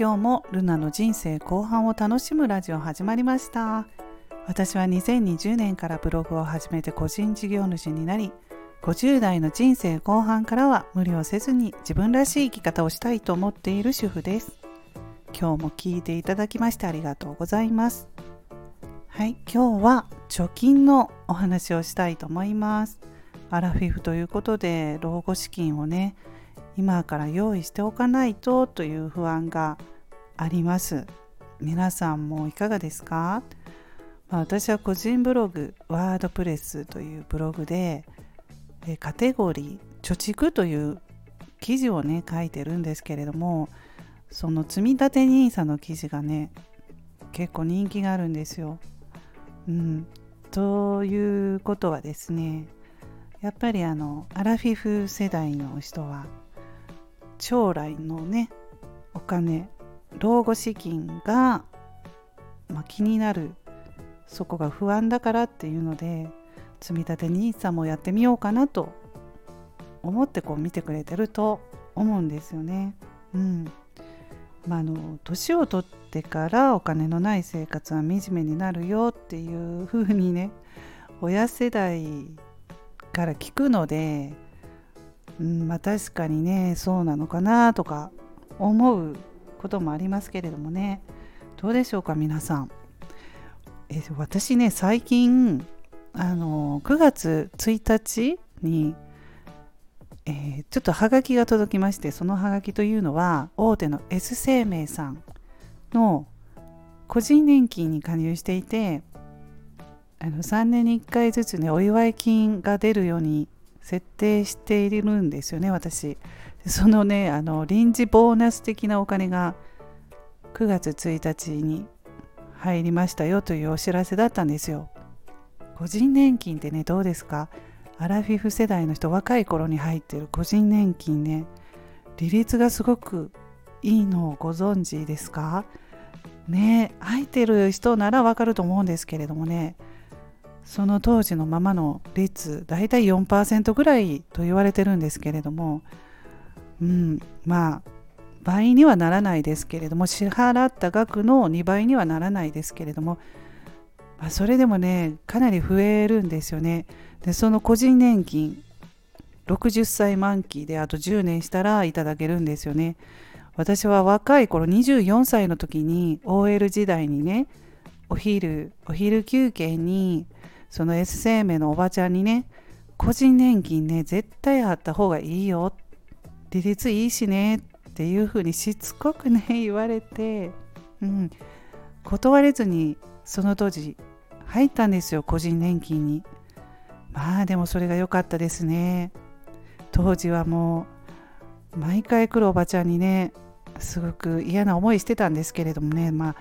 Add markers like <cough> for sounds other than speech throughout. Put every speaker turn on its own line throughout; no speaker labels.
今日もルナの人生後半を楽しむラジオ始まりました。私は2020年からブログを始めて個人事業主になり50代の人生後半からは無理をせずに自分らしい生き方をしたいと思っている主婦です。今日も聞いていただきましてありがとうございます。はい今日は貯金のお話をしたいと思います。アラフィフということで老後資金をね今から用意しておかないとという不安があります。皆さんもいかがですか、まあ、私は個人ブログワードプレスというブログでカテゴリー貯蓄という記事をね書いてるんですけれどもその積立 NISA の記事がね結構人気があるんですよ。うん、ということはですねやっぱりあのアラフィフ世代の人は将来のねお金老後資金が、まあ、気になるそこが不安だからっていうので積立 NISA もやってみようかなと思ってこう見てくれてると思うんですよね。うんまあ、あの年を取ってからお金のない生活は惨めになるよっていうふうにね親世代から聞くのでうんまあ、確かにねそうなのかなとか思うこともありますけれどもねどうでしょうか皆さん。え私ね最近あの9月1日に、えー、ちょっとハガキが届きましてそのハガキというのは大手の S 生命さんの個人年金に加入していてあの3年に1回ずつねお祝い金が出るように設定しているんですよね私。そのねあの臨時ボーナス的なお金が9月1日に入りましたよというお知らせだったんですよ。個人年金ってねどうですか？アラフィフ世代の人若い頃に入ってる個人年金ね利率がすごくいいのをご存知ですか？ね入ってる人ならわかると思うんですけれどもねその当時のままの率大体4%ぐらいと言われてるんですけれども、うん、まあ倍にはならないですけれども支払った額の2倍にはならないですけれども、まあ、それでもねかなり増えるんですよね。でその個人年金60歳満期であと10年したらいただけるんですよね。私は若い頃24歳の時に OL 時代にねお昼お昼休憩にその S 生命のおばちゃんにね個人年金ね絶対あった方がいいよ。利率いいしね。っていうふうにしつこくね言われて、うん、断れずにその当時入ったんですよ個人年金に。まあでもそれが良かったですね。当時はもう毎回来るおばちゃんにねすごく嫌な思いしてたんですけれどもね。まあ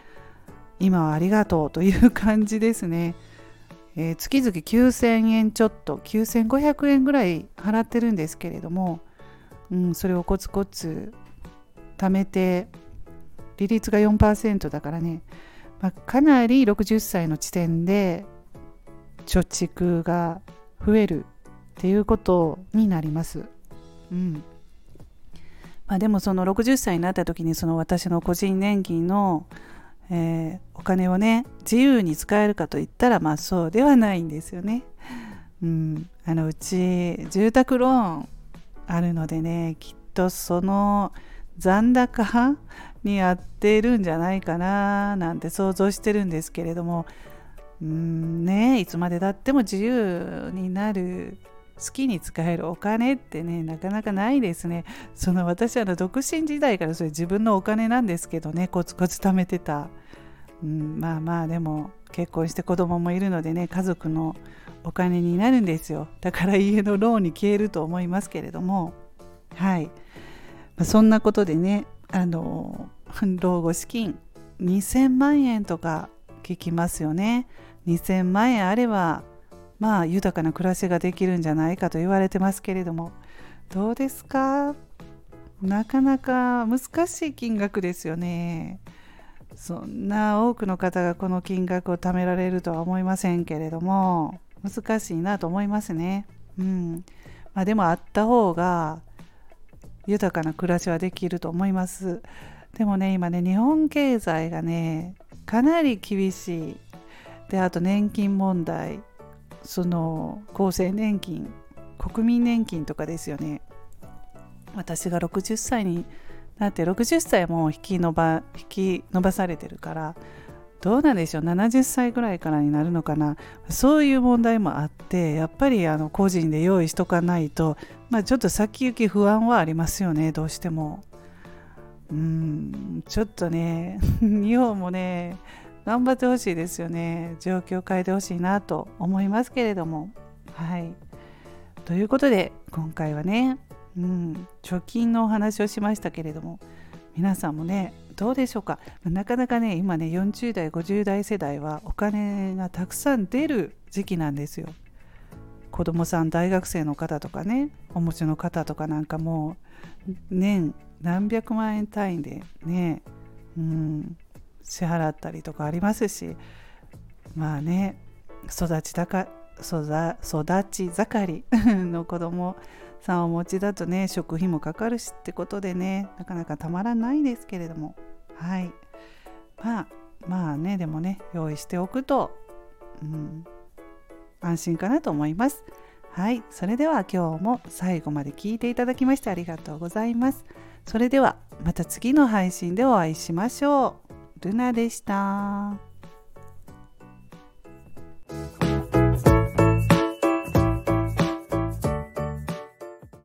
今はありがとうという感じですね。えー、月々9000円ちょっと9500円ぐらい払ってるんですけれども、うん、それをコツコツ貯めて利率が4%だからね、まあ、かなり60歳の地点で貯蓄が増えるっていうことになります。うんまあ、でもその60歳になった時にその私の個人年金のえー、お金をね自由に使えるかといったらまあそうではないんですよね。<laughs> うん、あのうち住宅ローンあるのでねきっとその残高に合ってるんじゃないかななんて想像してるんですけれどもうんねいつまでたっても自由になる好きに使えるお金ってねなかなかないですね。その私は独身時代からそれ自分のお金なんですけどねコツコツ貯めてた、うん、まあまあでも結婚して子供もいるのでね家族のお金になるんですよ。だから家のローンに消えると思いますけれども。はい。そんなことでねあの老後資金2000万円とか聞きますよね。2000万円あればまあ豊かな暮らしができるんじゃないかと言われてますけれどもどうですか？なかなか難しい金額ですよね。そんな多くの方がこの金額を貯められるとは思いませんけれども難しいなと思いますね。うんまあ、でもあった方が豊かな暮らしはできると思います。でもね今ね日本経済がねかなり厳しいであと年金問題その厚生年金国民年金とかですよね。私が60歳になって60歳も引き伸ば引き伸ばされてるからどうなんでしょう？70歳ぐらいからになるのかな？そういう問題もあってやっぱりあの個人で用意しとかないと、まあ、ちょっと先行き不安はありますよねどうしても。うんちょっとね <laughs> 日本もね頑張ってほしいですよね。状況を変えてほしいなと思いますけれども。はい。ということで今回はね、うん、貯金のお話をしましたけれども皆さんもねどうでしょうか。なかなかね今ね40代50代世代はお金がたくさん出る時期なんですよ。子供さん大学生の方とかねお持ちの方とかなんかもう年何百万円単位でねうん支払ったりとかありますしまあね育ちたか育ち盛り <laughs> の子供さんお持ちだとね食費もかかるしってことでねなかなかたまらないですけれども。はい。まあまあねでもね用意しておくと、うん、安心かなと思います。はい。それでは今日も最後まで聞いていただきましてありがとうございます。それではまた次の配信でお会いしましょう。ルナでした。